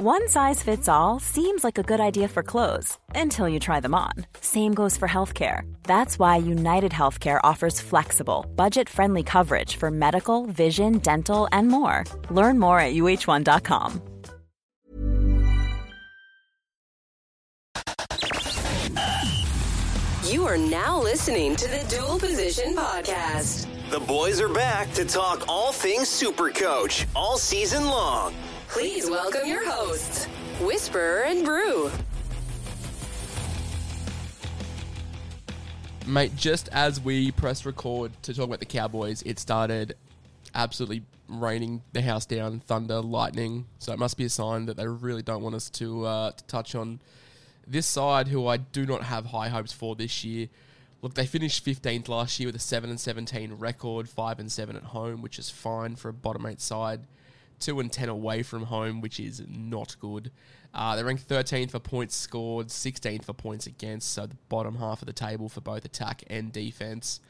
One size fits all seems like a good idea for clothes until you try them on. Same goes for healthcare. That's why United Healthcare offers flexible, budget friendly coverage for medical, vision, dental, and more. Learn more at uh1.com. You are now listening to the Dual Position Podcast. The boys are back to talk all things Super Coach all season long. Please welcome your hosts, Whisper and Brew. Mate, just as we press record to talk about the Cowboys, it started absolutely raining the house down, thunder, lightning. So it must be a sign that they really don't want us to, uh, to touch on this side, who I do not have high hopes for this year. Look, they finished 15th last year with a 7 and 17 record, 5 and 7 at home, which is fine for a bottom 8 side. 2 and 10 away from home, which is not good. Uh, they ranked 13th for points scored, 16th for points against, so the bottom half of the table for both attack and defense.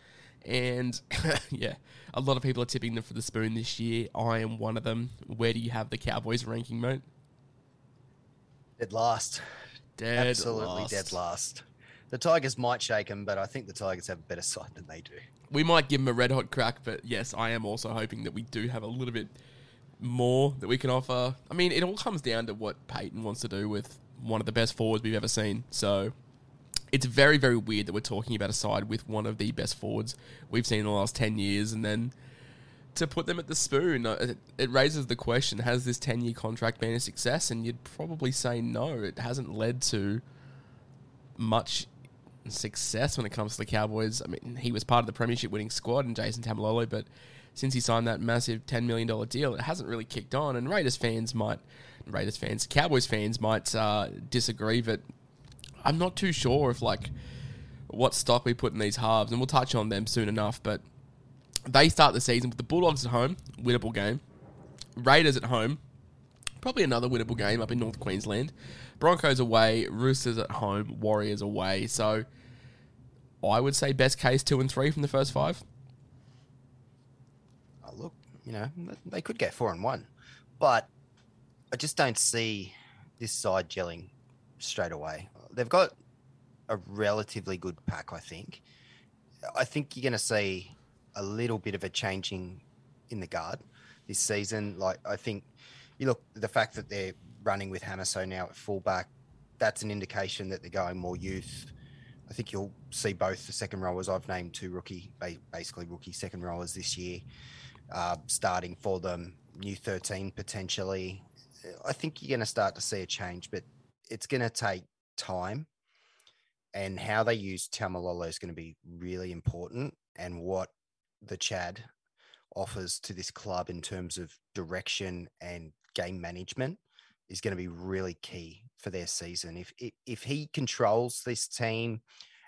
And yeah, a lot of people are tipping them for the spoon this year. I am one of them. Where do you have the Cowboys ranking, mate? Dead last. Dead Absolutely last. dead last. The Tigers might shake them, but I think the Tigers have a better side than they do. We might give them a red hot crack, but yes, I am also hoping that we do have a little bit more that we can offer. I mean, it all comes down to what Payten wants to do with one of the best forwards we've ever seen. So it's very, very weird that we're talking about a side with one of the best forwards we've seen in the last 10 years. And then to put them at the spoon, uh, it, it raises the question has this 10 year contract been a success? And you'd probably say no. It hasn't led to much success when it comes to the Cowboys. I mean, he was part of the premiership winning squad and Jason Taumalolo, but since he signed that massive $10 million deal, it hasn't really kicked on. And Raiders fans might, Raiders fans, Cowboys fans might uh, disagree, but I'm not too sure if, like, what stock we put in these halves, and we'll touch on them soon enough, but they start the season with the Bulldogs at home, winnable game. Raiders at home, probably another winnable game up in North Queensland. Broncos away, Roosters at home, Warriors away. So I would say best case two and three from the first five. You know, they could get four and one, but I just don't see this side gelling straight away. They've got a relatively good pack, I think. I think you're going to see a little bit of a changing in the guard this season. Like, I think you look, the fact that they're running with Hamiso now at fullback, that's an indication that they're going more youth. I think you'll see both the second rowers. I've named two rookie, basically rookie second rowers this year, uh, starting for them. New 13 potentially. I think you're going to start to see a change, but it's going to take time. And how they use Taumalolo is going to be really important, and what the Chad offers to this club in terms of direction and game management is going to be really key for their season. If, if if he controls this team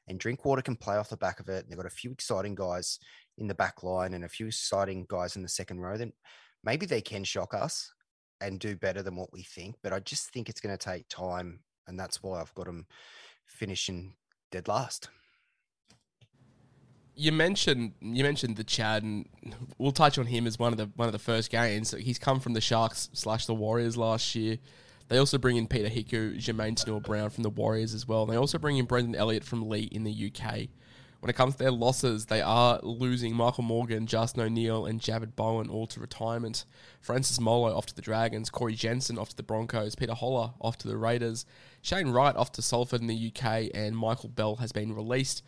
and Drinkwater can play off the back of it, and they've got a few exciting guys in the back line and a few exciting guys in the second row, then maybe they can shock us and do better than what we think. But I just think it's going to take time, and that's why I've got them finishing dead last you mentioned you mentioned the Chad, and we'll touch on him as one of the one of the first gains. He's come from the Sharks slash the Warriors last year. They also bring in Peter Hiku, Jermaine Snell Brown from the Warriors as well. And they also bring in Brendan Elliott from Leigh in the UK. When it comes to their losses, they are losing Michael Morgan, Justin O'Neill, and Javid Bowen all to retirement. Francis Molo off to the Dragons, Corey Jensen off to the Broncos, Peter Holler off to the Raiders, Shane Wright off to Salford in the UK, and Michael Bell has been released.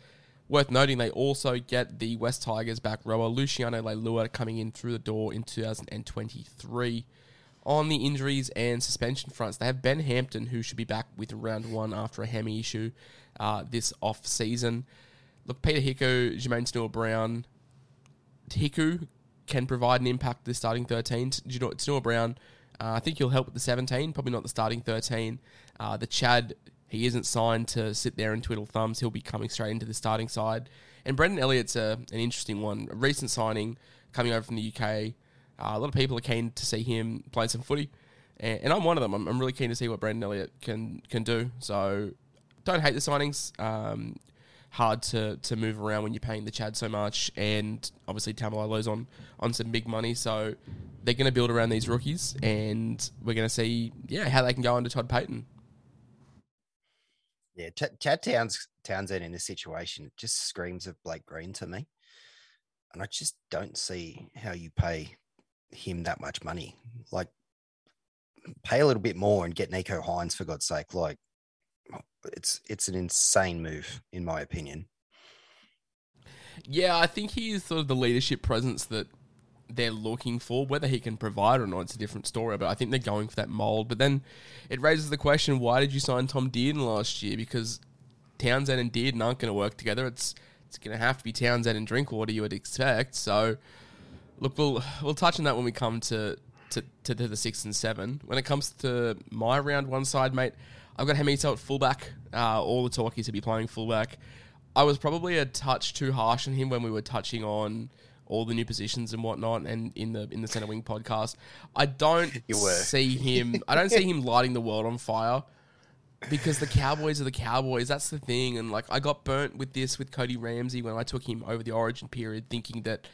Worth noting, they also get the West Tigers back rower Luciano Leilua coming in through the door in 2023. On the injuries and suspension fronts, they have Ben Hampton, who should be back with round one after a hammy issue uh, this off season. Look, Peter Hiku, Jermaine Snell Brown, Hiku can provide an impact the starting 13. Do you know Snell Brown? Uh, I think he'll help with the 17, probably not the starting 13. Uh, the Chad he isn't signed to sit there and twiddle thumbs. He'll be coming straight into the starting side. And Brendan Elliott's a, an interesting one. A recent signing coming over from the UK. Uh, a lot of people are keen to see him playing some footy. And, and I'm one of them. I'm, I'm, really keen to see what Brendan Elliott can, can do. So don't hate the signings. Um, hard to to move around when you're paying the Chad so much, and obviously Taumalolo's on on some big money, so they're going to build around these rookies, and we're going to see yeah how they can go under Todd Payten. Yeah, Ch- Chad Towns Townsend in this situation just screams of Blake Green to me, and I just don't see how you pay him that much money. Like, pay a little bit more and get Nicho Hynes for God's sake. Like, it's it's an insane move in my opinion. Yeah, I think he is sort of the leadership presence that they're looking for. Whether he can provide or not, it's a different story. But I think they're going for that mold. But then it raises the question: Why did you sign Tom Dearden last year? Because Townsend and Dearden aren't going to work together. It's it's going to have to be Townsend and Drinkwater. You would expect. So look, we'll we'll touch on that when we come to, to, to the six and seven. When it comes to my round one side, mate, I've got Hamiso at fullback. Uh, all the talk is to be playing fullback. I was probably a touch too harsh on him when we were touching on all the new positions and whatnot, and in the in the center wing podcast. I don't see him. I don't see him lighting the world on fire because the Cowboys are the Cowboys. That's the thing, and like I got burnt with this with Cody Ramsey when I took him over the Origin period, thinking that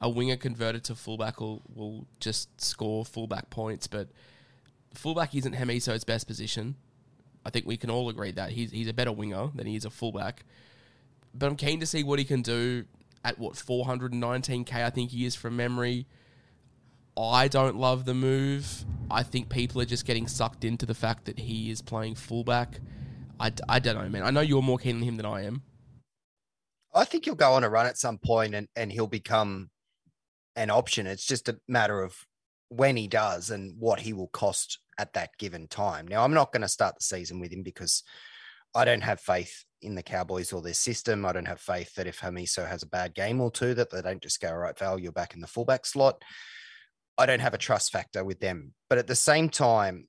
a winger converted to fullback will will just score fullback points, but fullback isn't Hamiso's best position. I think we can all agree that he's he's a better winger than he is a fullback. But I'm keen to see what he can do at what 419k I think he is from memory. I don't love the move. I think people are just getting sucked into the fact that he is playing fullback. I, I don't know, man. I know you're more keen on him than I am. I think he'll go on a run at some point and, and he'll become an option. It's just a matter of when he does and what he will cost at that given time. Now, I'm not going to start the season with him because I don't have faith in the Cowboys or their system. I don't have faith that if Hamiso has a bad game or two, that they don't just go, all right, Val, you're back in the fullback slot. I don't have a trust factor with them. But at the same time,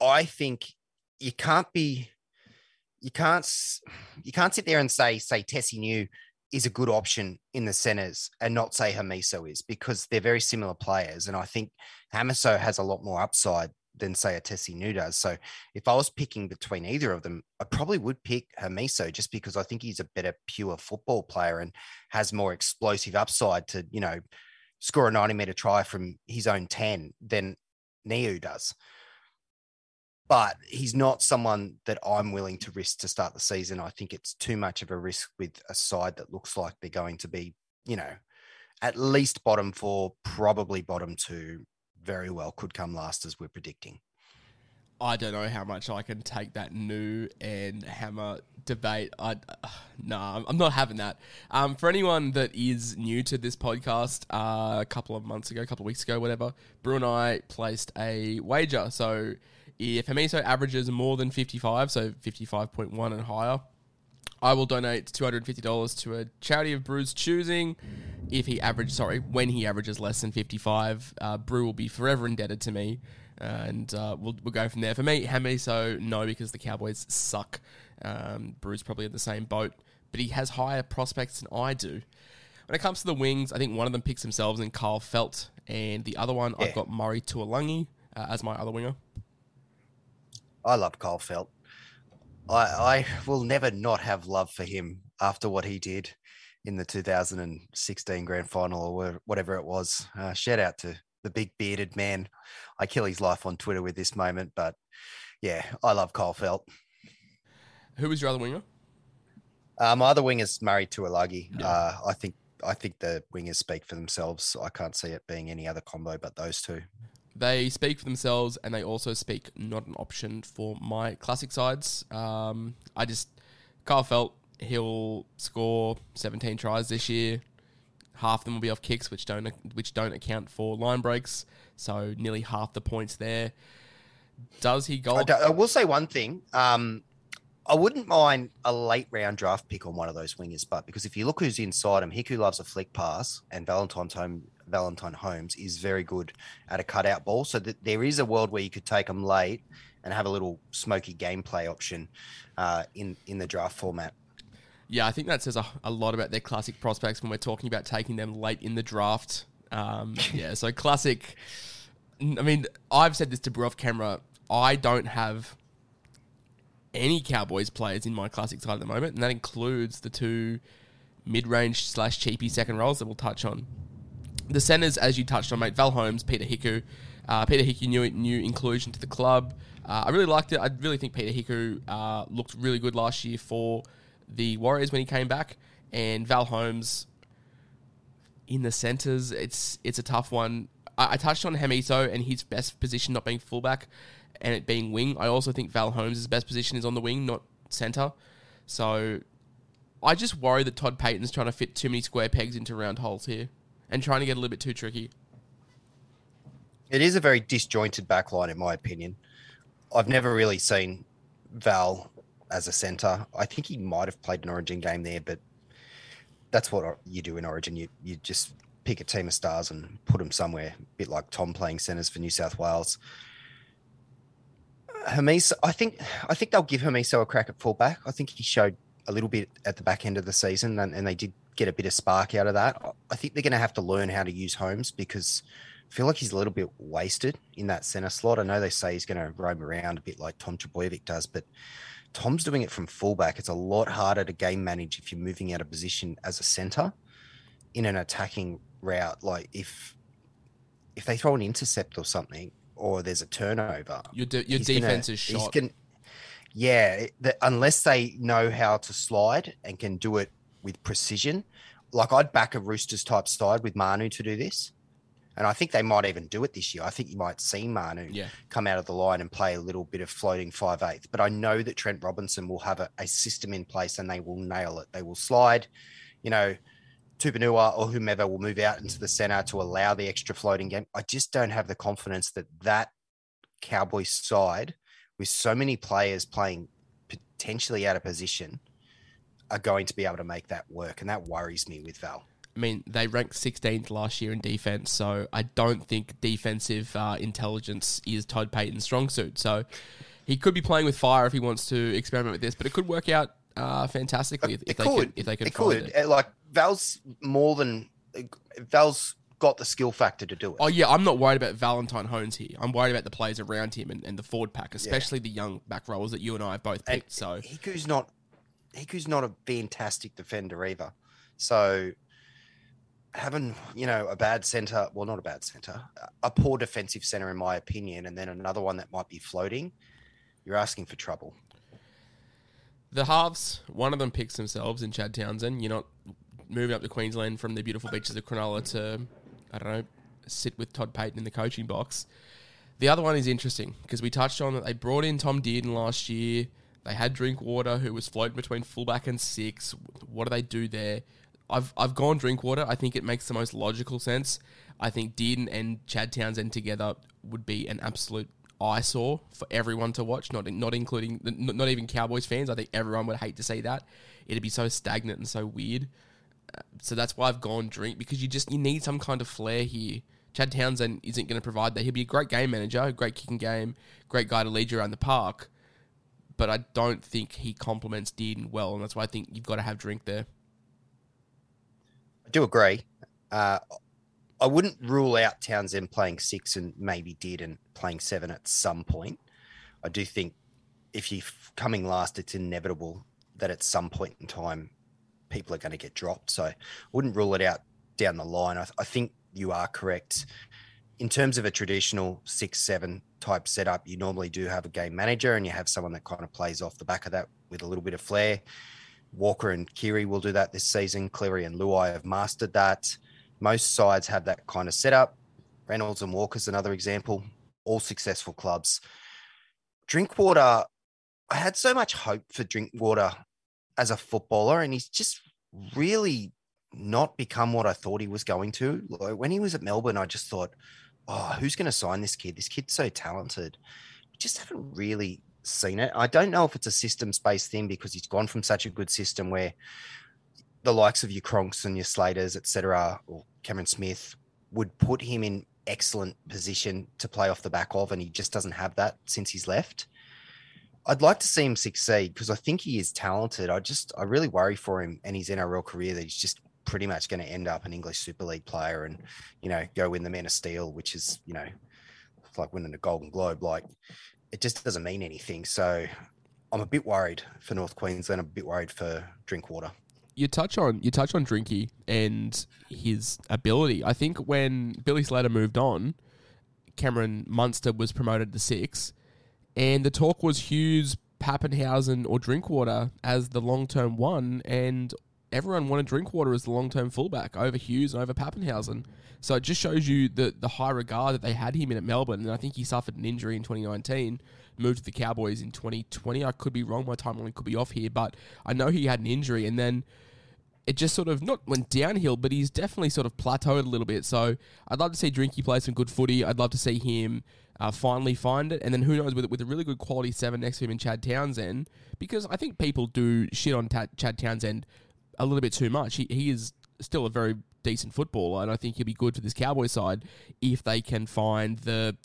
I think you can't be, you can't, you can't sit there and say, say Tesi Niu is a good option in the centers and not say Hamiso is because they're very similar players. And I think Hamiso has a lot more upside than say a Tesi Niu does. So if I was picking between either of them, I probably would pick Hamiso just because I think he's a better pure football player and has more explosive upside to, you know, score a 90 meter try from his own 10 than Niu does but he's not someone that I'm willing to risk to start the season. I think it's too much of a risk with a side that looks like they're going to be, you know, at least bottom four, probably bottom two, very well could come last as we're predicting. I don't know how much I can take that new and hammer debate. I uh, no, nah, I'm not having that. Um, for anyone that is new to this podcast, uh, a couple of months ago, a couple of weeks ago, whatever, Brew and I placed a wager. So if Hamiso averages more than 55, so 55.1 and higher, I will donate $250 to a charity of Brew's choosing. If he average, sorry, when he averages less than 55, uh, Brew will be forever indebted to me. And uh, we'll, we'll go from there. For me, Hamiso, no, because the Cowboys suck. Um, Brew's probably in the same boat, but he has higher prospects than I do. When it comes to the wings, I think one of them picks themselves in Kyle Feldt, and the other one, yeah. I've got Murray Taulagi uh, as my other winger. I love Kyle Feldt. I, I will never not have love for him after what he did in the 2016 grand final or whatever it was. Uh, shout out to the big bearded man. I kill his life on Twitter with this moment, but yeah, I love Kyle Feldt. Who was your other winger? Uh, my other wing is Murray Taulagi. Yeah. Uh, I think I think the wingers speak for themselves. I can't see it being any other combo but those two. They speak for themselves, and they also speak not an option for my classic sides. Um, I just Kyle Feldt he'll score 17 tries this year. Half of them will be off kicks, which don't which don't account for line breaks. So nearly half the points there. Does he go? I, I will say one thing. Um, I wouldn't mind a late round draft pick on one of those wingers, but because if you look who's inside him, Hiku loves a flick pass, and Valentine Holmes Valentine Holmes is very good at a cutout ball. So that there is a world where you could take them late and have a little smoky gameplay option uh, in in the draft format. Yeah, I think that says a, a, lot about their classic prospects when we're talking about taking them late in the draft. Um, yeah, so classic. I mean, I've said this to Brew off camera. I don't have any Cowboys players in my classic side at the moment, and that includes the two mid-range slash cheapy second rolls that we'll touch on. The centers, as you touched on, mate, Val Holmes, Peter Hiku. Uh, Peter Hiku new new inclusion to the club. Uh, I really liked it. I really think Peter Hiku uh, looked really good last year for the Warriors when he came back, and Val Holmes in the centers. It's it's a tough one. I, I touched on Hamiso and his best position not being fullback and it being wing. I also think Val Holmes' best position is on the wing, not center. So I just worry that Todd Payten's trying to fit too many square pegs into round holes here and trying to get a little bit too tricky. It is a very disjointed backline, in my opinion. I've never really seen Val as a centre. I think he might have played an Origin game there, but that's what you do in Origin. You you just pick a team of stars and put them somewhere, a bit like Tom playing centres for New South Wales. Hamiso, I think I think they'll give Hamiso a crack at fullback. I think he showed a little bit at the back end of the season, and, and they did get a bit of spark out of that. I think they're going to have to learn how to use Holmes because I feel like he's a little bit wasted in that center slot. I know they say he's going to roam around a bit like Tom Trbojevic does, but Tom's doing it from fullback. It's a lot harder to game manage if you're moving out of position as a center in an attacking route. Like if if they throw an intercept or something, or there's a turnover, your de- your defense gonna, is shot. Gonna, yeah, the, unless they know how to slide and can do it with precision. Like I'd back a Roosters type side with Manu to do this. And I think they might even do it this year. I think you might see Manu yeah. come out of the line and play a little bit of floating five eighth. But I know that Trent Robinson will have a, a, system in place and they will nail it. They will slide, you know, Tupouniua or whomever will move out into the center to allow the extra floating game. I just don't have the confidence that that Cowboys side, with so many players playing potentially out of position, are going to be able to make that work. And that worries me with Val. I mean, they ranked 16th last year in defense, so I don't think defensive uh, intelligence is Todd Payten's strong suit. So he could be playing with fire if he wants to experiment with this, but it could work out uh, fantastically if, if they could. If they could, it could. It. Like Val's more than Val's got the skill factor to do it. Oh yeah, I'm not worried about Valentine Holmes here. I'm worried about the players around him and, and the forward pack, especially yeah. the young back rollers that you and I have both picked. And so Hiku's not Hiku's not a fantastic defender either. So having you know a bad center, well, not a bad center, a poor defensive center in my opinion, and then another one that might be floating, you're asking for trouble. The halves, one of them picks themselves in Chad Townsend. You're not moving up to Queensland from the beautiful beaches of Cronulla to, I don't know, sit with Todd Payten in the coaching box. The other one is interesting because we touched on that they brought in Tom Dearden last year. They had Drinkwater, who was floating between fullback and six. What do they do there? I've I've gone Drinkwater. I think it makes the most logical sense. I think Dearden and Chad Townsend together would be an absolute eyesore for everyone to watch. Not not including not even Cowboys fans. I think everyone would hate to see that. It'd be so stagnant and so weird. Uh, so that's why I've gone Drink because you just you need some kind of flair here. Chad Townsend isn't going to provide that. He'll be a great game manager, a great kicking game, great guy to lead you around the park. But I don't think he complements Dearden well, and that's why I think you've got to have Drink there. I do agree. Uh, I wouldn't rule out Townsend playing six and maybe and playing seven at some point. I do think if you're coming last, it's inevitable that at some point in time people are going to get dropped. So I wouldn't rule it out down the line. I, I think you are correct. In terms of a traditional six, seven type setup, you normally do have a game manager and you have someone that kind of plays off the back of that with a little bit of flair. Walker and Keary will do that this season. Cleary and Luai have mastered that. Most sides have that kind of setup. Reynolds and Walker's another example, all successful clubs. Drinkwater, I had so much hope for Drinkwater as a footballer, and he's just really not become what I thought he was going to. Like when he was at Melbourne, I just thought, oh, who's going to sign this kid? This kid's so talented. We just haven't really seen it. I don't know if it's a systems based thing because he's gone from such a good system where the likes of your Cronks and your Slaters, etc., or Cameron Smith would put him in excellent position to play off the back of, and he just doesn't have that since he's left. I'd like to see him succeed because I think he is talented. I just I really worry for him and his NRL career that he's just pretty much going to end up an English Super League player and you know go win the Man of Steel, which is you know like winning a Golden Globe. Like it just doesn't mean anything. So I'm a bit worried for North Queensland. I'm a bit worried for Drinkwater. you touch on you touch on Drinky and his ability. I think when Billy Slater moved on, Cameron Munster was promoted to six, and the talk was Hughes, Papenhuyzen, or Drinkwater as the long term one, and everyone wanted Drinkwater as the long term fullback over Hughes and over Papenhuyzen. So it just shows you the the high regard that they had him in at Melbourne, and I think he suffered an injury in 2019. Moved to the Cowboys in 2020. I could be wrong. My timeline could be off here, but I know he had an injury, and then it just sort of not went downhill, but he's definitely sort of plateaued a little bit. So I'd love to see Drinky play some good footy. I'd love to see him uh, finally find it, and then who knows with with a really good quality seven next to him in Chad Townsend, because I think people do shit on Ta- Chad Townsend a little bit too much. He he is still a very decent footballer, and I think he'll be good for this Cowboys side if they can find the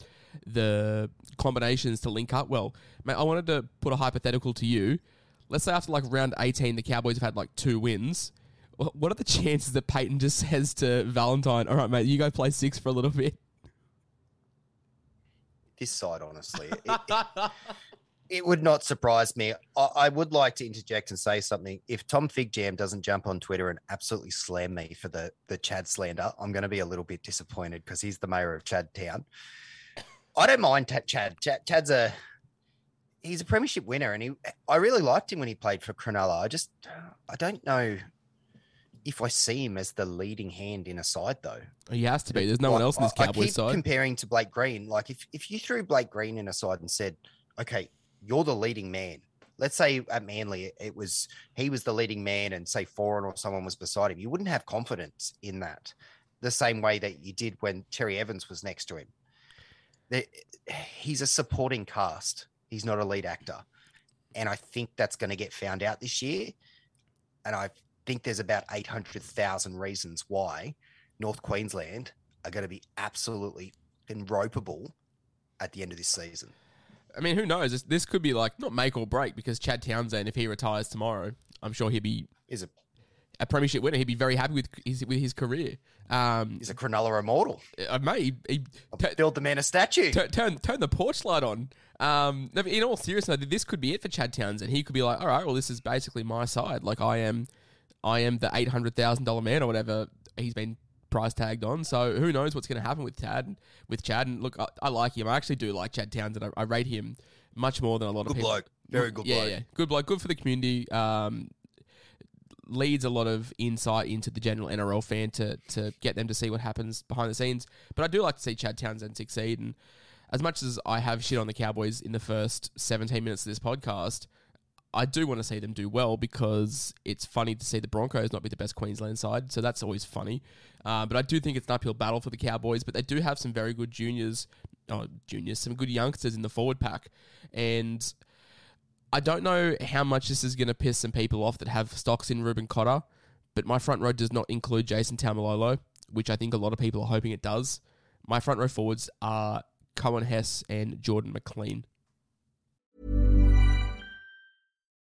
the combinations to link up well. Mate, I wanted to put a hypothetical to you. Let's say after like round 18, the Cowboys have had like two wins. What are the chances that Payten just says to Valentine, all right, mate, you go play six for a little bit? This side, honestly, it, it, it would not surprise me. I, I would like to interject and say something. If Tom Figjam doesn't jump on Twitter and absolutely slam me for the the Chad slander, I'm going to be a little bit disappointed because he's the mayor of Chad Town. I don't mind Ta- Chad. Chad. Chad's a he's a premiership winner, and he I really liked him when he played for Cronulla. I just I don't know if I see him as the leading hand in a side though. He has to be. There's no one else in this I Cowboys keep side. Comparing to Blake Green, like if, if you threw Blake Green in a side and said, okay, you're the leading man. Let's say at Manly, it was he was the leading man, and say Foran or someone was beside him. You wouldn't have confidence in that, the same way that you did when Cherry-Evans was next to him. He's a supporting cast. He's not a lead actor, and I think that's going to get found out this year. And I think there's about eight hundred thousand reasons why North Queensland are going to be absolutely ropeable at the end of this season. I mean, who knows? This, this could be like not make or break because Chad Townsend, if he retires tomorrow, I'm sure he'd be Is a a premiership winner. He'd be very happy with his with his career. Um, is a Cronulla immortal. uh, mate, he, he Build the man a statue. tu- turn turn the porch light on. Um, in all seriousness, this could be it for Chad Townsend. He could be like, all right, well, this is basically my side. Like I am, I am the eight hundred thousand dollar man or whatever he's been price tagged on. So who knows what's going to happen with Tad with Chad? And look, I, I like him. I actually do like Chad Townsend. I, I rate him much more than a lot of Good people. bloke. Very good yeah, bloke. Yeah, good bloke. Good for the community. Um, leads a lot of insight into the general NRL fan to to get them to see what happens behind the scenes. But I do like to see Chad Townsend succeed. And as much as I have shit on the Cowboys in the first 17 minutes of this podcast, I do want to see them do well because it's funny to see the Broncos not be the best Queensland side. So that's always funny. Uh, but I do think it's an uphill battle for the Cowboys. But they do have some very good juniors, oh, juniors, some good youngsters in the forward pack. And I don't know how much this is going to piss some people off that have stocks in Reuben Cotter, but my front row does not include Jason Taumalolo, which I think a lot of people are hoping it does. My front row forwards are Coen Hess and Jordan McLean.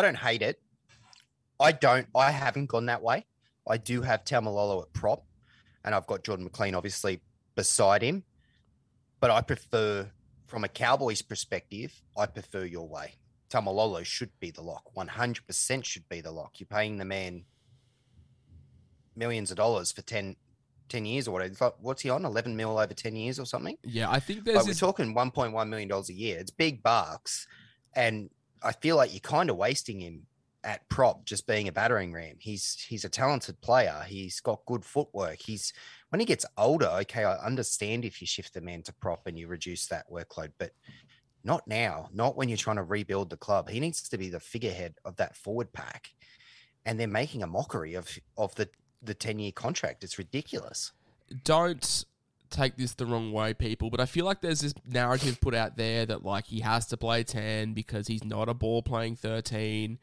I don't hate it. I don't. I haven't gone that way. I do have Taumalolo at prop, and I've got Jordan McLean obviously beside him. But I prefer, from a Cowboys perspective, I prefer your way. Taumalolo should be the lock. One hundred percent should be the lock. You're paying the man millions of dollars for 10, 10 years or whatever. Like, What's he on? Eleven mil over ten years or something? Yeah, I think there's Like we're talking one point one million dollars a year. It's big bucks, and I feel like you're kind of wasting him at prop just being a battering ram. He's he's a talented player. He's got good footwork. He's when he gets older. Okay, I understand if you shift the man to prop and you reduce that workload, but not now. Not when you're trying to rebuild the club. He needs to be the figurehead of that forward pack, and they're making a mockery of of the the ten year contract. It's ridiculous. don't take this the wrong way, people, but I feel like there's this narrative put out there that like he has to play 10 because he's not a ball playing 13.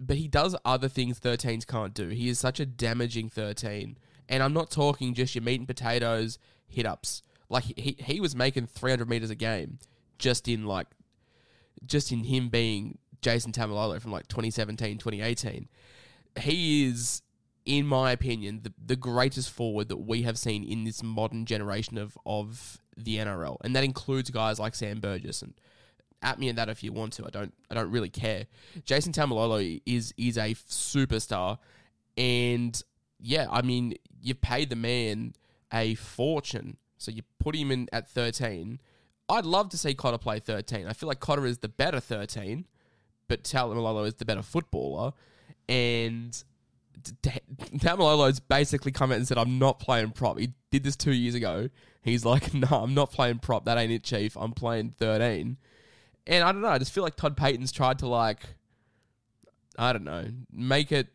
But he does other things 13s can't do. He is such a damaging 13. And I'm not talking just your meat and potatoes hit ups. Like he, he was making 300 meters a game just in like, just in him being Jason Taumalolo from like 2017, 2018. He is in my opinion, the, the greatest forward that we have seen in this modern generation of, of the NRL. And that includes guys like Sam Burgess and at me and that if you want to. I don't I don't really care. Jason Taumalolo is is a superstar and yeah, I mean, you've paid the man a fortune. So you put him in at 13. I'd love to see Cotter play 13. I feel like Cotter is the better 13, but Taumalolo is the better footballer. And Taumalolo's basically come out and said, I'm not playing prop. He did this two years ago. He's like, no, I'm not playing prop. That ain't it, Chief. I'm playing 13. And I don't know. I just feel like Todd Payten's tried to, like, I don't know, make it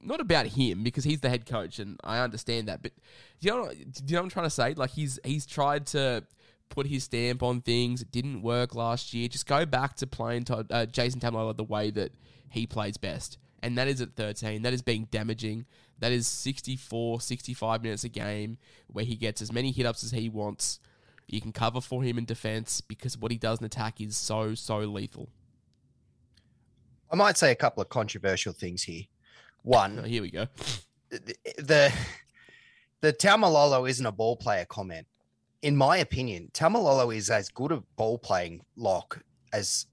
not about him because he's the head coach and I understand that. But do you know, do you know what I'm trying to say? Like, he's he's tried to put his stamp on things. It didn't work last year. Just go back to playing Todd, uh, Jason Taumalolo the way that he plays best and that is at 13. That is being damaging. That is 64, 65 minutes a game where he gets as many hit ups as he wants. You can cover for him in defense because what he does in attack is so, so lethal. I might say a couple of controversial things here. One, oh, here we go. The the, the Taumalolo isn't a ball player comment. In my opinion, Taumalolo is as good a ball playing lock as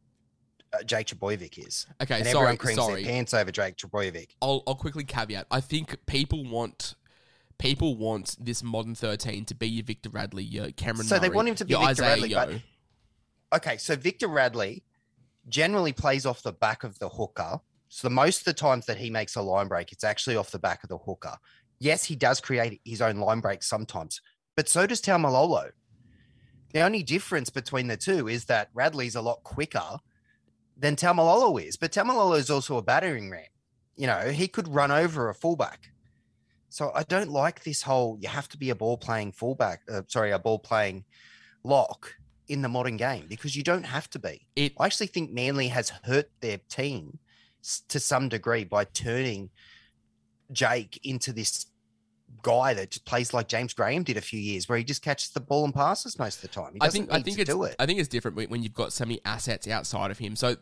Uh, Jake Trbojevic is. Okay, and sorry, everyone creams sorry. their pants over Jake Trbojevic. I'll, I'll quickly caveat. I think people want people want this modern thirteen to be your Victor Radley, your Cameron. So Murray, they want him to be Victor Isaiah Radley, Yeo. but okay. So Victor Radley generally plays off the back of the hooker. So most of the times that he makes a line break, it's actually off the back of the hooker. Yes, he does create his own line break sometimes, but so does Taumalolo. The only difference between the two is that Radley's a lot quicker than Taumalolo is. But Taumalolo is also a battering ram. You know, he could run over a fullback. So I don't like this whole you have to be a ball playing fullback, uh, sorry, a ball playing lock in the modern game because you don't have to be. It- I actually think Manly has hurt their team to some degree by turning Jake into this guy that just plays like James Graham did a few years, where he just catches the ball and passes most of the time. He I doesn't think I think it's do it. I think it's different when- when you've got so many assets outside of him. So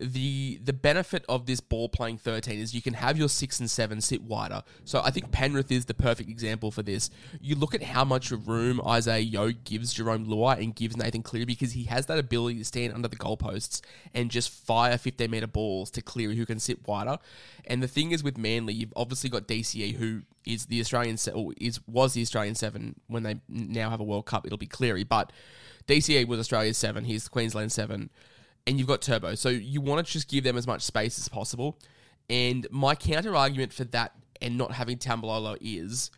the the benefit of this ball playing thirteen is you can have your six and seven sit wider. So I think Penrith is the perfect example for this. You look at how much room Isaah Yeo gives Jarome Luai and gives Nathan Cleary because he has that ability to stand under the goalposts and just fire fifteen meter balls to Cleary who can sit wider. And the thing is with Manly, you've obviously got DCE who is the Australian se- or is was the Australian seven when they now have a World Cup. It'll be Cleary, but DCE was Australia's seven. He's Queensland seven, and you've got Turbo. So you want to just give them as much space as possible. And my counter argument for that and not having Taumalolo is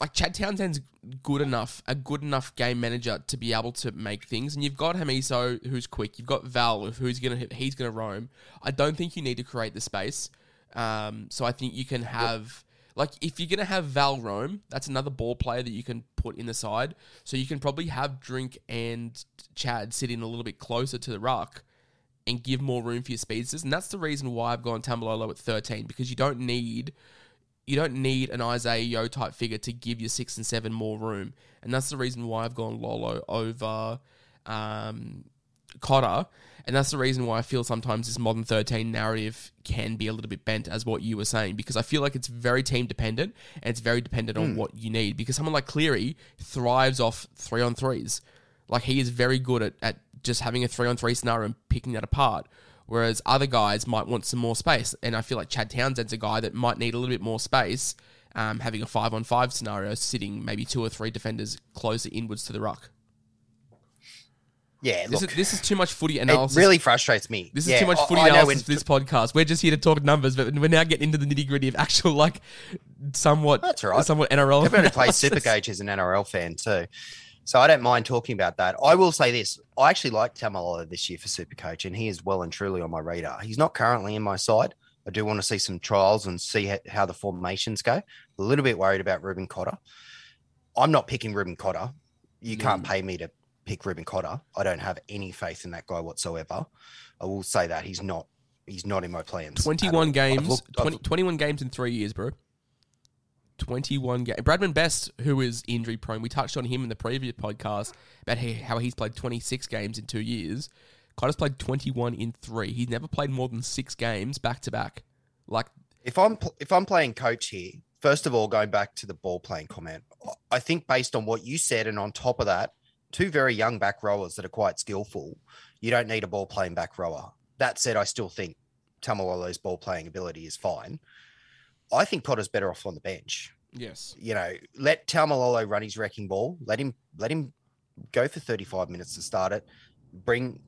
like Chad Townsend's good enough, a good enough game manager to be able to make things. And you've got Hamiso who's quick. You've got Val who's gonna he's gonna roam. I don't think you need to create the space. Um, so I think you can have like if you're gonna have Val roam, that's another ball player that you can put in the side. So you can probably have Drink and Chad sitting a little bit closer to the ruck and give more room for your speedsters. And that's the reason why I've gone Taumalolo at 13 because you don't need you don't need an Isaah Yeo type figure to give your six and seven more room. And that's the reason why I've gone Lolo over um, Cotter. And that's the reason why I feel sometimes this modern 13 narrative can be a little bit bent, as what you were saying, because I feel like it's very team dependent and it's very dependent on what you need. Because someone like Cleary thrives off three on threes. Like he is very good at, at just having a three on three scenario and picking that apart. Whereas other guys might want some more space. And I feel like Chad Townsend's a guy that might need a little bit more space, um, having a five on five scenario, sitting maybe two or three defenders closer inwards to the ruck. Yeah, This look, is, this is too much footy it analysis. really frustrates me. This is Yeah, too much footy I know analysis for this podcast. We're just here to talk numbers, but we're now getting into the nitty gritty of actual, like, somewhat, That's right. somewhat NRL. Everyone who plays. Supercoach is an NRL fan too. So I don't mind talking about that. I will say this. I actually like Taumalolo this year for Supercoach, and he is well and truly on my radar. He's not currently in my side. I do want to see some trials and see how the formations go. A little bit worried about Reuben Cotter. I'm not picking Reuben Cotter. You can't mm. pay me to pick Reuben Cotter. I don't have any faith in that guy whatsoever. I will say that he's not. He's not in my plans. 21 all. I've games, looked- I've- 20, 21 games in three years, bro. 21 games. Bradman Best, who is injury prone, we touched on him in the previous podcast about how he's played 26 games in two years. Cotter's played 21 in three. He's never played more than six games back to back. Like, if I'm pl- if I'm playing coach here, first of all, going back to the ball playing comment, I think based on what you said, and on top of that, two very young back rowers that are quite skillful, you don't need a ball playing back rower. That said, I still think Taumalolo's ball playing ability is fine. I think Cotter's better off on the bench. yes. You know, let Taumalolo run his wrecking ball. Let him let him go for 35 minutes to start it. Bring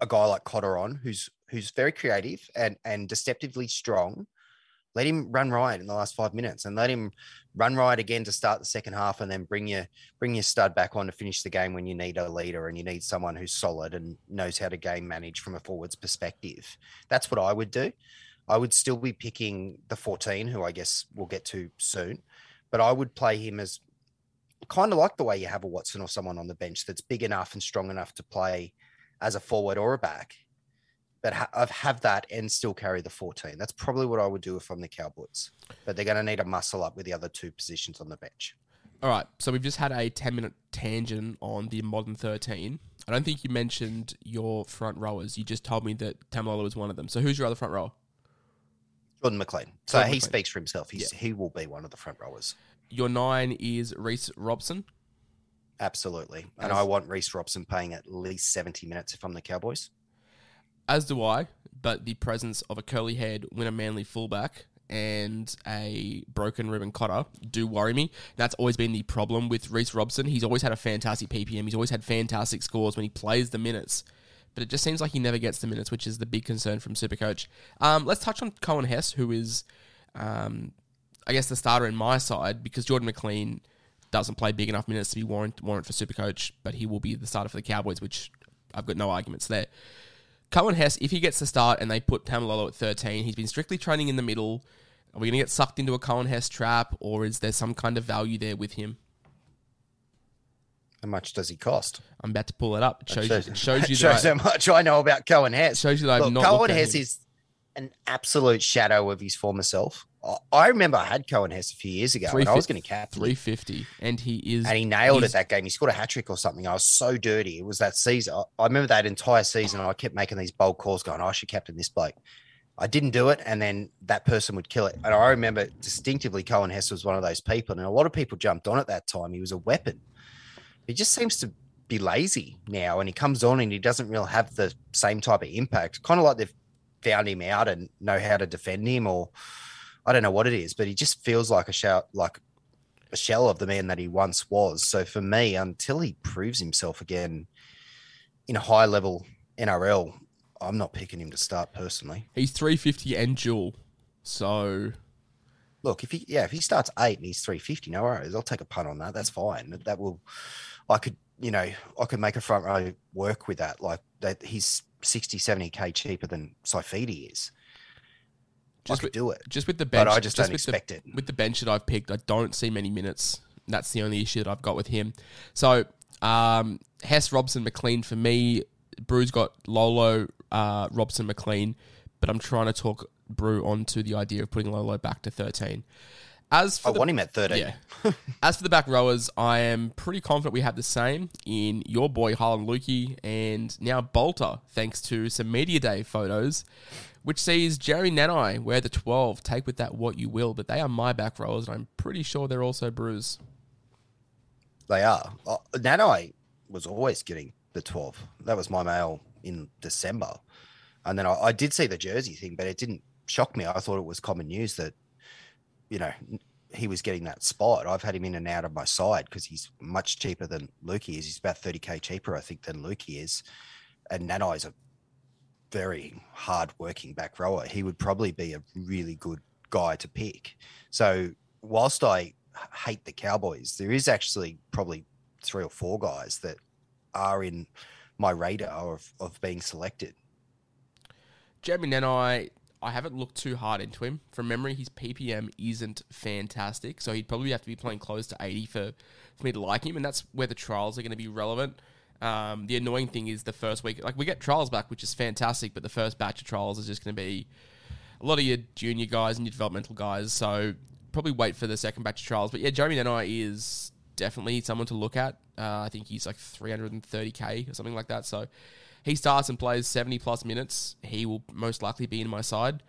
a guy like Cotter on, who's who's very creative and and deceptively strong. Let him run riot in the last five minutes, and let him run riot again to start the second half, and then bring your bring your stud back on to finish the game when you need a leader and you need someone who's solid and knows how to game manage from a forwards perspective. That's what I would do. I would still be picking the 14, who I guess we'll get to soon, but I would play him as kind of like the way you have a Watson or someone on the bench that's big enough and strong enough to play as a forward or a back, but ha- I've have that and still carry the 14. That's probably what I would do if I'm the Cowboys, but they're going to need a muscle up with the other two positions on the bench. All right. So we've just had a 10 minute tangent on the modern 13. I don't think you mentioned your front rowers. You just told me that Taumalolo was one of them. So who's your other front rower? Jordan McLean. So Jordan he McLean. speaks for himself. He's, He will be one of the front rowers. Your nine is Reece Robson. Absolutely. And As- I want Reece Robson playing at least 70 minutes if I'm the Cowboys. As do I, but the presence of a curly haired winner manly fullback and a broken Reuben Cotter do worry me. That's always been the problem with Reece Robson. He's always had a fantastic PPM. He's always had fantastic scores when he plays the minutes. But it just seems like he never gets the minutes, which is the big concern from Supercoach. Um, let's touch on Coen Hess, who is, um, I guess, the starter in my side because Jordan McLean doesn't play big enough minutes to be warrant warrant for Supercoach, but he will be the starter for the Cowboys, which I've got no arguments there. Coen Hess, if he gets the start and they put Taumalolo at 13, he's been strictly training in the middle. Are we going to get sucked into a Coen Hess trap, or is there some kind of value there with him? How much does he cost? I'm about to pull it up. It shows, shows, you, shows you shows that how much I know about Coen Hess. shows you that I've Look, not Coen Hess is an absolute shadow of his former self. I- remember I had Coen Hess a few years ago, and I was going to cap 350, and he is. and he nailed it that game. He scored a hat trick or something. I was so dirty. It was that season. I- I remember that entire season. I kept making these bold calls, going, "I should captain this bloke." I didn't do it, and then that person would kill it. And I remember distinctively, Coen Hess was one of those people, and a lot of people jumped on at that time. He was a weapon. He just seems to be lazy now, and he comes on and he doesn't really have the same type of impact. Kind of like they've found him out and know how to defend him, or I don't know what it is, but he just feels like a shell, like a shell of the man that he once was. So for me, until he proves himself again in a high level NRL, I'm not picking him to start personally. He's 350 and dual. So Look, if he yeah, if he starts eight and he's 350, no worries. I'll take a punt on that. That's fine. That will I could, you know, I could make a front row work with that. Like that he's 60, 70k cheaper than Saifiti is. Just I could with- do it. just with the bench, But I just don't with the- expect it. With the bench that I've picked, I don't see many minutes. That's the only issue that I've got with him. So um, Hess, Robson, McLean for me. Brew's got Lolo, uh, Robson, McLean, but I'm trying to talk Brew onto the idea of putting Lolo back to 13. As for I the, want him at 13. yeah. As for the back rowers, I am pretty confident we have the same in your boy Heilum Luki and now Bolter, thanks to some media day photos, which sees Jerry Nanai wear the 12. Take with that what you will, but they are my back rowers, and I'm pretty sure they're also Brews. They are. Uh, Nanai was always getting the 12. That was my mail in December. And then I, I did see the jersey thing, but it didn't shock me. I thought it was common news that, you know, he was getting that spot. I've had him in and out of my side because he's much cheaper than Luki is. He's about 30K cheaper, I think, than Luki is. And Nanai's a very hard working back rower. He would probably be a really good guy to pick. So, whilst I hate the Cowboys, there is actually probably three or four guys that are in my radar of, of being selected. Jeremy Nanai, I haven't looked too hard into him. From memory, his PPM isn't fantastic, so he'd probably have to be playing close to 80 for, for me to like him, and that's where the trials are going to be relevant. Um, the annoying thing is the first week, like we get trials back, which is fantastic, but the first batch of trials is just going to be a lot of your junior guys and your developmental guys. So probably wait for the second batch of trials. But yeah, Jeremy Nanai is definitely someone to look at. Uh, I think he's like 330k or something like that. So he starts and plays 70 plus minutes. He will most likely be in my side.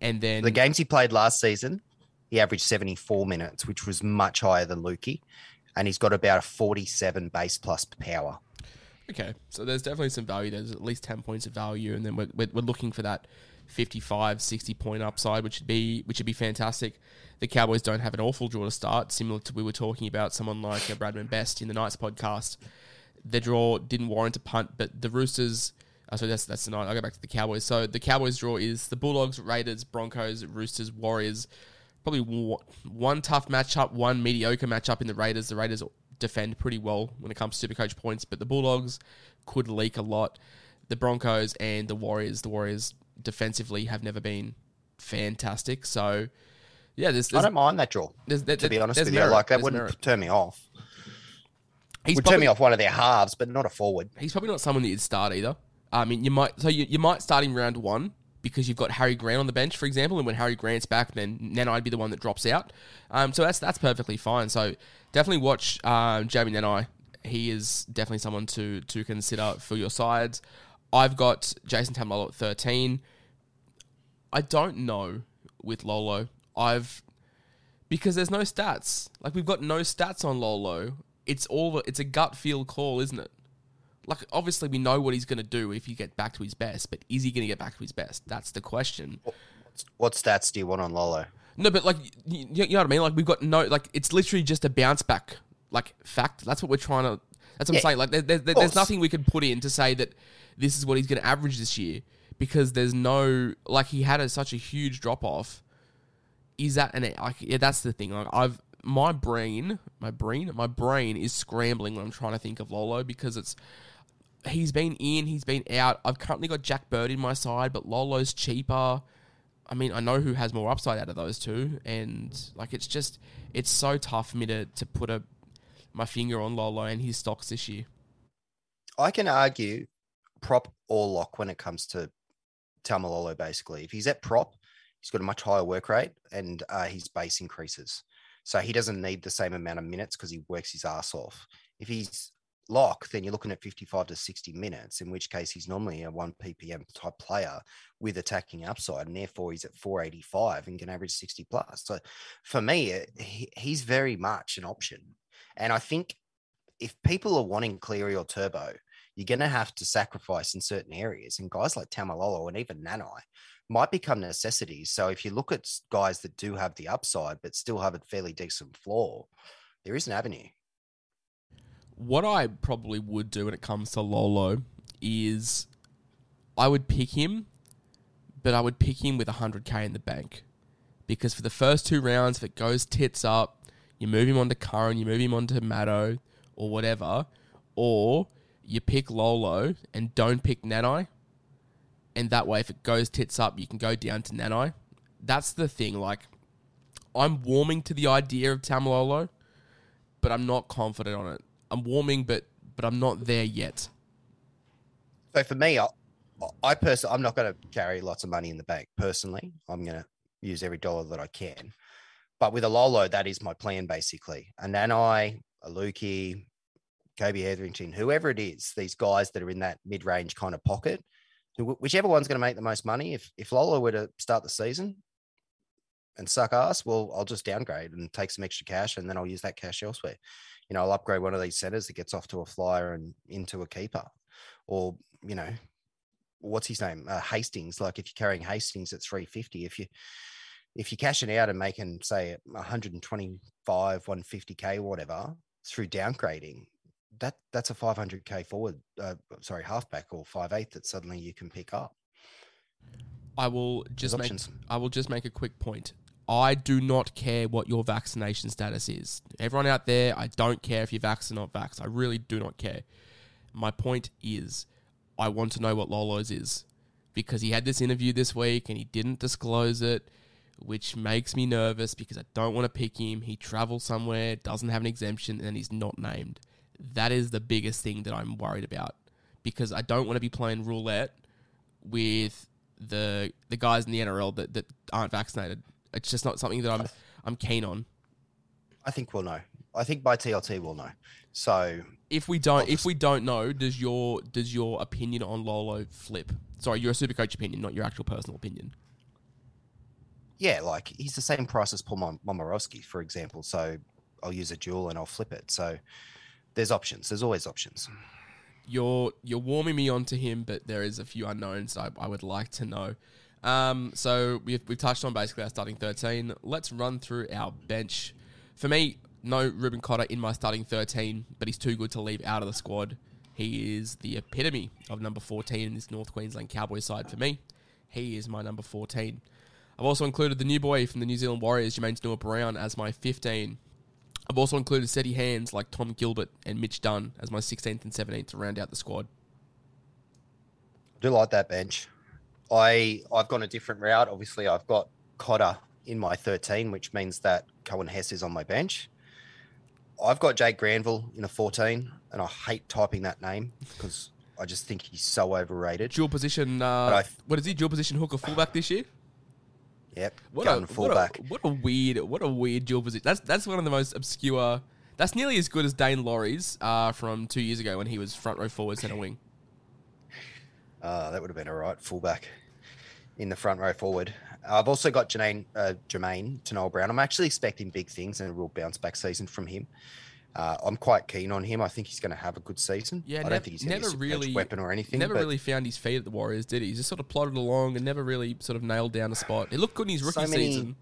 And then The games he played last season, he averaged 74 minutes, which was much higher than Luki. And he's got about a 47 base plus power. Okay, so there's definitely some value. There's at least 10 points of value, and then we're, we're, we're looking for that 55, 60 point upside, which would be which would be fantastic. The Cowboys don't have an awful draw to start, similar to we were talking about someone like uh, Bradman Best in the Knights podcast. Their draw didn't warrant a punt, but the Roosters. Uh, so that's that's the night. I'll go back to the Cowboys. So the Cowboys draw is the Bulldogs, Raiders, Broncos, Roosters, Warriors. Probably w- one tough matchup, one mediocre matchup in the Raiders. The Raiders defend pretty well when it comes to Supercoach points, but the Bulldogs could leak a lot. The Broncos and the Warriors. The Warriors defensively have never been fantastic. So yeah, there's, I don't mind that draw, there's- there- to be honest there's with merit. you. Like, that There's wouldn't merit. turn me off. He's would probably, turn me off one of their halves, but not a forward. He's probably not someone that you'd start either. I mean, you might so you, you might start him round one because you've got Harry Grant on the bench, for example, and when Harry Grant's back, then Nanai be the one that drops out. Um, so that's that's perfectly fine. So definitely watch um, Jeremiah Nanai. He is definitely someone to to consider for your sides. I've got Jason Taumalolo at thirteen. I don't know with Lolo. I've because there's no stats. Like we've got no stats on Lolo. It's all it's a gut feel call, isn't it? Like obviously we know what he's going to do if he get back to his best, but is he going to get back to his best? That's the question. What stats do you want on Lolo? No, but like you, you know what I mean. Like we've got no like it's literally just a bounce back like fact. That's what we're trying to. That's what I'm saying. Like there, there, there- there's nothing we can put in to say that this is what he's going to average this year because there's no like he had a, such a huge drop off. Is that and like yeah, that's the thing. Like I've my brain, my brain, my brain is scrambling when I'm trying to think of Lolo because it's he's been in, he's been out. I've currently got Jack Bird in my side, but Lolo's cheaper. I mean, I know who has more upside out of those two, and like it's just it's so tough for me to to put a my finger on Lolo and his stocks this year. I can argue prop or lock when it comes to Taumalolo, basically. If he's at prop, he's got a much higher work rate and uh, his base increases. So he doesn't need the same amount of minutes because he works his ass off. If he's lock, then you're looking at 55 to 60 minutes, in which case he's normally a 1 ppm type player with attacking upside, and therefore he's at 485 and can average 60 plus. So for me, he's very much an option. And I think if people are wanting Cleary or Turbo, you're going to have to sacrifice in certain areas. And guys like Taumalolo and even Nanai might become necessities. So if you look at guys that do have the upside, but still have a fairly decent floor, there is an avenue. What I probably would do when it comes to Lolo is I would pick him, but I would pick him with 100k in the bank. Because for the first two rounds, if it goes tits up, you move him onto Curran, you move him onto Maddo or whatever, or you pick Lolo and don't pick Nanai. And that way, if it goes tits up, you can go down to Nanai. That's the thing. Like, I'm warming to the idea of Taumalolo, but I'm not confident on it. I'm warming, but but I'm not there yet. So for me, I, I personally, I'm not going to carry lots of money in the bank. Personally, I'm going to use every dollar that I can. But with a Lolo, that is my plan basically. A Nanai, a Luki, Kobe Hetherington, whoever it is, these guys that are in that mid-range kind of pocket, whichever one's going to make the most money. If if Lolo were to start the season and suck ass, well, I'll just downgrade and take some extra cash, and then I'll use that cash elsewhere. You know, I'll upgrade one of these centers that gets off to a flyer and into a keeper, or you know, what's his name? Uh, Hastings. Like if you're carrying Hastings at 350, if you if you're cashing out and making say 125, 150k, whatever through downgrading, that that's a 500k forward. Uh, sorry, halfback or five eight that suddenly you can pick up. I will just make options. I will just make a quick point. I do not care what your vaccination status is. Everyone out there, I don't care if you're vaxxed or not vaxxed. I really do not care. My point is, I want to know what Lolo's is because he had this interview this week and he didn't disclose it, which makes me nervous because I don't want to pick him. He travels somewhere, doesn't have an exemption, and he's not named. That is the biggest thing that I'm worried about because I don't want to be playing roulette with the the guys in the NRL that, that aren't vaccinated. It's just not something that I'm I'm keen on. I think we'll know. I think by TLT we'll know. So If we don't if we don't know, does your does your opinion on Lolo flip? Sorry, your super coach opinion, not your actual personal opinion. yeah, like he's the same price as Paul Mom- Momirovski, for example. So I'll use a dual and I'll flip it. So there's options. There's always options. you're you're warming me on to him, but there is a few unknowns I, I would like to know. Um, so we've we've touched on basically our starting thirteen. Let's run through our bench. For me, no Reuben Cotter in my starting thirteen, but he's too good to leave out of the squad. He is the epitome of number fourteen in this North Queensland Cowboys side for me. He is my number fourteen. I've also included the new boy from the New Zealand Warriors, Jamayne Stewart Brown, as my fifteen. I've also included steady hands like Tom Gilbert and Mitch Dunn as my 16th and 17th to round out the squad. I do like that bench. I I've gone a different route. Obviously, I've got Cotter in my 13, which means that Coen Hess is on my bench. I've got Jake Granville in a 14, and I hate typing that name because I just think he's so overrated. Dual position, uh, I what is he? Dual position hooker or fullback this year? Yep, What a, what fullback. a what a weird what a weird dual position. That's that's one of the most obscure. That's nearly as good as Dane Laurie's uh, from two years ago when he was front row forward centre wing. Uh, that would have been all right, fullback in the front row forward. I've also got Jamayne, uh, Jamayne Taunoa-Brown. I'm actually expecting big things and a real bounce back season from him. Uh, I'm quite keen on him. I think he's going to have a good season. Yeah, I nev- don't think he's never a really weapon or anything. Never really found his feet at the Warriors, did he? He just sort of plodded along and never really sort of nailed down a spot. He looked good in his rookie So many- season.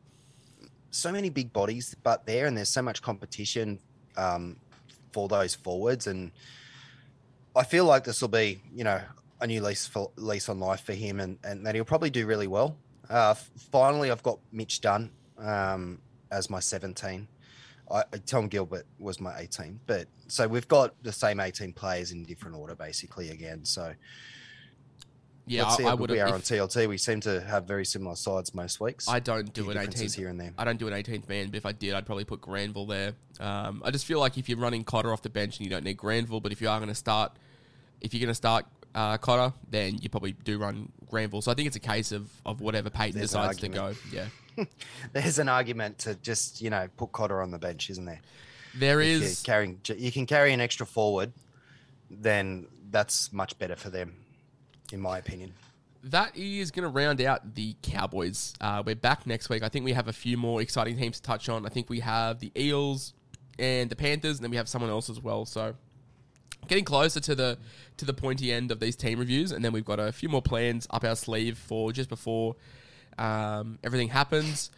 so many big bodies, but there and there's so much competition um, for those forwards, and I feel like this will be, you know, a new lease for, lease on life for him, and, and that he'll probably do really well. Uh, finally, I've got Mitch Dunn um, as my 17. I, Tom Gilbert was my 18, but so we've got the same 18 players in different order, basically again. So Yeah, let's see I, I would we are on TLT. We seem to have very similar sides most weeks. I don't do an 18th here and there. I don't do an 18th man, but if I did, I'd probably put Granville there. Um, I just feel like if you're running Cotter off the bench and you don't need Granville, but if you are going to start, if you're going to start uh, Cotter, then you probably do run Granville. So I think it's a case of, of whatever Payten There's decides to go. Yeah, There's an argument to just you know put Cotter on the bench, isn't there? there If is. carrying, you can carry an extra forward, then that's much better for them, in my opinion. that is going to round out the Cowboys. Uh, we're back next week. I think we have a few more exciting teams to touch on. I think we have the Eels and the Panthers, and then we have someone else as well. So getting closer to the to the pointy end of these team reviews, and then we've got a few more plans up our sleeve for just before um, everything happens.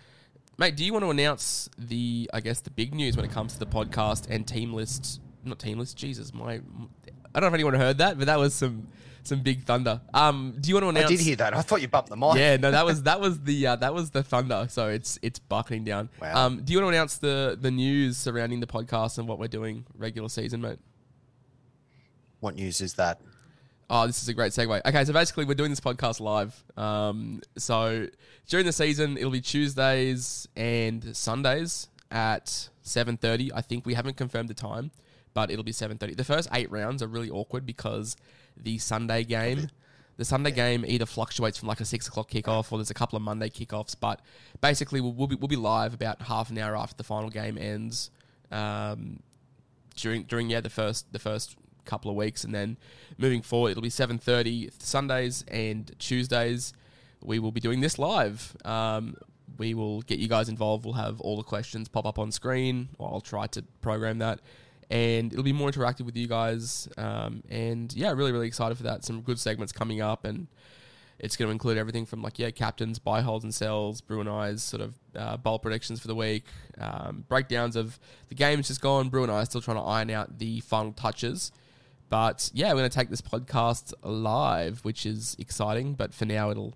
Mate, do you want to announce the, I guess, the big news when it comes to the podcast and team lists? Not team lists, Jesus, my, I don't know if anyone heard that, but that was some some big thunder. Um, do you want to announce? I did hear that. I thought you bumped the mic. Yeah, no, that was that was the uh, that was the thunder. So it's it's buckling down. Wow. Um, do you want to announce the the news surrounding the podcast and what we're doing regular season, mate? What news is that? Oh, this is a great segue. Okay, so basically, we're doing this podcast live. Um, so during the season, it'll be Tuesdays and Sundays at seven thirty. I think we haven't confirmed the time, but it'll be seven thirty. The first eight rounds are really awkward because the Sunday game, the Sunday game either fluctuates from like a six o'clock kickoff or there's a couple of Monday kickoffs. But basically, we'll, we'll be we'll be live about half an hour after the final game ends. Um, during during yeah the first the first couple of weeks, and then moving forward, it'll be seven thirty Sundays and Tuesdays. We will be doing this live. Um, we will get you guys involved. We'll have all the questions pop up on screen, I'll try to program that, and it'll be more interactive with you guys. Um, and yeah, really really excited for that. Some good segments coming up, and it's going to include everything from like yeah, captains, buy, holds, and sells, Brew and I's sort of uh, bowl predictions for the week, um, breakdowns of the games just gone. Brew and I are still trying to iron out the final touches. But yeah, we're going to take this podcast live, which is exciting. But for now, it'll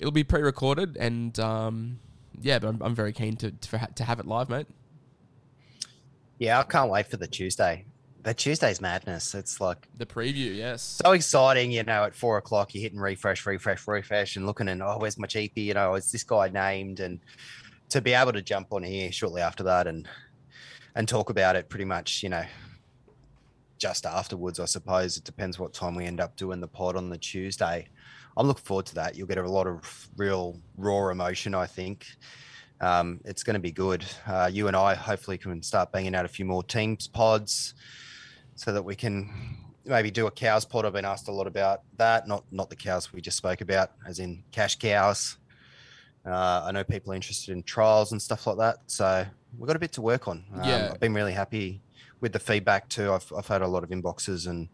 it'll be pre-recorded, and um, yeah, but I'm, I'm very keen to to, ha- to have it live, mate. Yeah, I can't wait for the Tuesday. But Tuesday's madness. It's like The preview, yes. so exciting, you know, at four o'clock, you're hitting refresh, refresh, refresh, and looking and oh, where's my GP? You know, is this guy named? And to be able to jump on here shortly after that and and talk about it pretty much, you know, just afterwards, I suppose. It depends what time we end up doing the pod on the Tuesday. I'm looking forward to that. You'll get a lot of real raw emotion, I think. Um, it's going to be good. Uh, you and I hopefully can start banging out a few more teams pods so that we can maybe do a cows pod. I've been asked a lot about that. Not not the cows we just spoke about, as in cash cows. Uh, I know people are interested in trials and stuff like that. So we've got a bit to work on. Um, Yeah. I've been really happy with the feedback too. I've, I've had a lot of inboxes and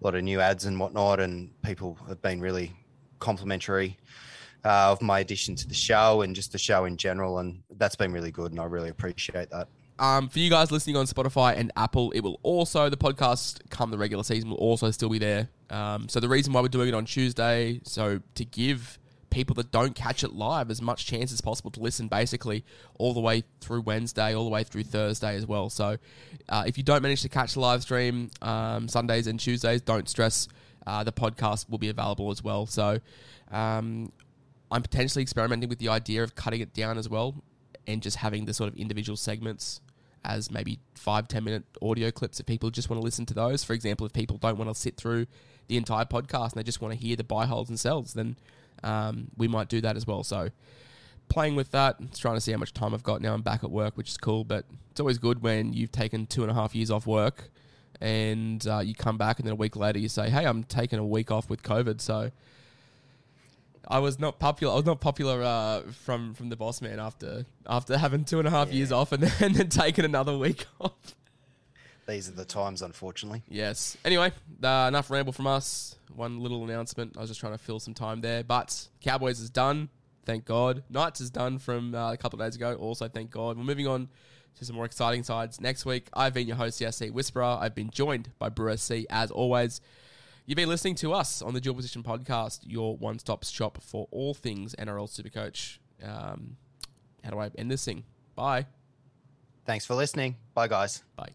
a lot of new ads and whatnot, and people have been really complimentary uh, of my addition to the show and just the show in general. And that's been really good, and I really appreciate that. Um, for you guys listening on Spotify and Apple, it will also the podcast come the regular season will also still be there. Um, so the reason why we're doing it on Tuesday, so to give people that don't catch it live as much chance as possible to listen, basically all the way through Wednesday, all the way through Thursday as well. So uh, if you don't manage to catch the live stream um, Sundays and Tuesdays, don't stress. Uh, the podcast will be available as well. So um, I'm potentially experimenting with the idea of cutting it down as well and just having the sort of individual segments as maybe five, 10 minute audio clips if people just want to listen to those. For example, if people don't want to sit through the entire podcast and they just want to hear the buy, holds, and sells, then um, we might do that as well. So playing with that, trying to see how much time I've got now. I'm back at work, which is cool, but it's always good when you've taken two and a half years off work and uh, you come back and then a week later you say, hey, I'm taking a week off with COVID. So I was not popular. I was not popular uh, from from the boss man after after having two and a half years off and then, and then taking another week off. These are the times, unfortunately. Yes. Anyway, uh, enough ramble from us. One little announcement. I was just trying to fill some time there, but Cowboys is done. Thank God. Knights is done from uh, a couple of days ago. Also, thank God. We're moving on to some more exciting sides next week. I've been your host, CSC Whisperer. I've been joined by Brew SC as always. You've been listening to us on the Dual Position Podcast, your one-stop shop for all things NRL Supercoach. Um, how do I end this thing? Bye. Thanks for listening. Bye, guys. Bye.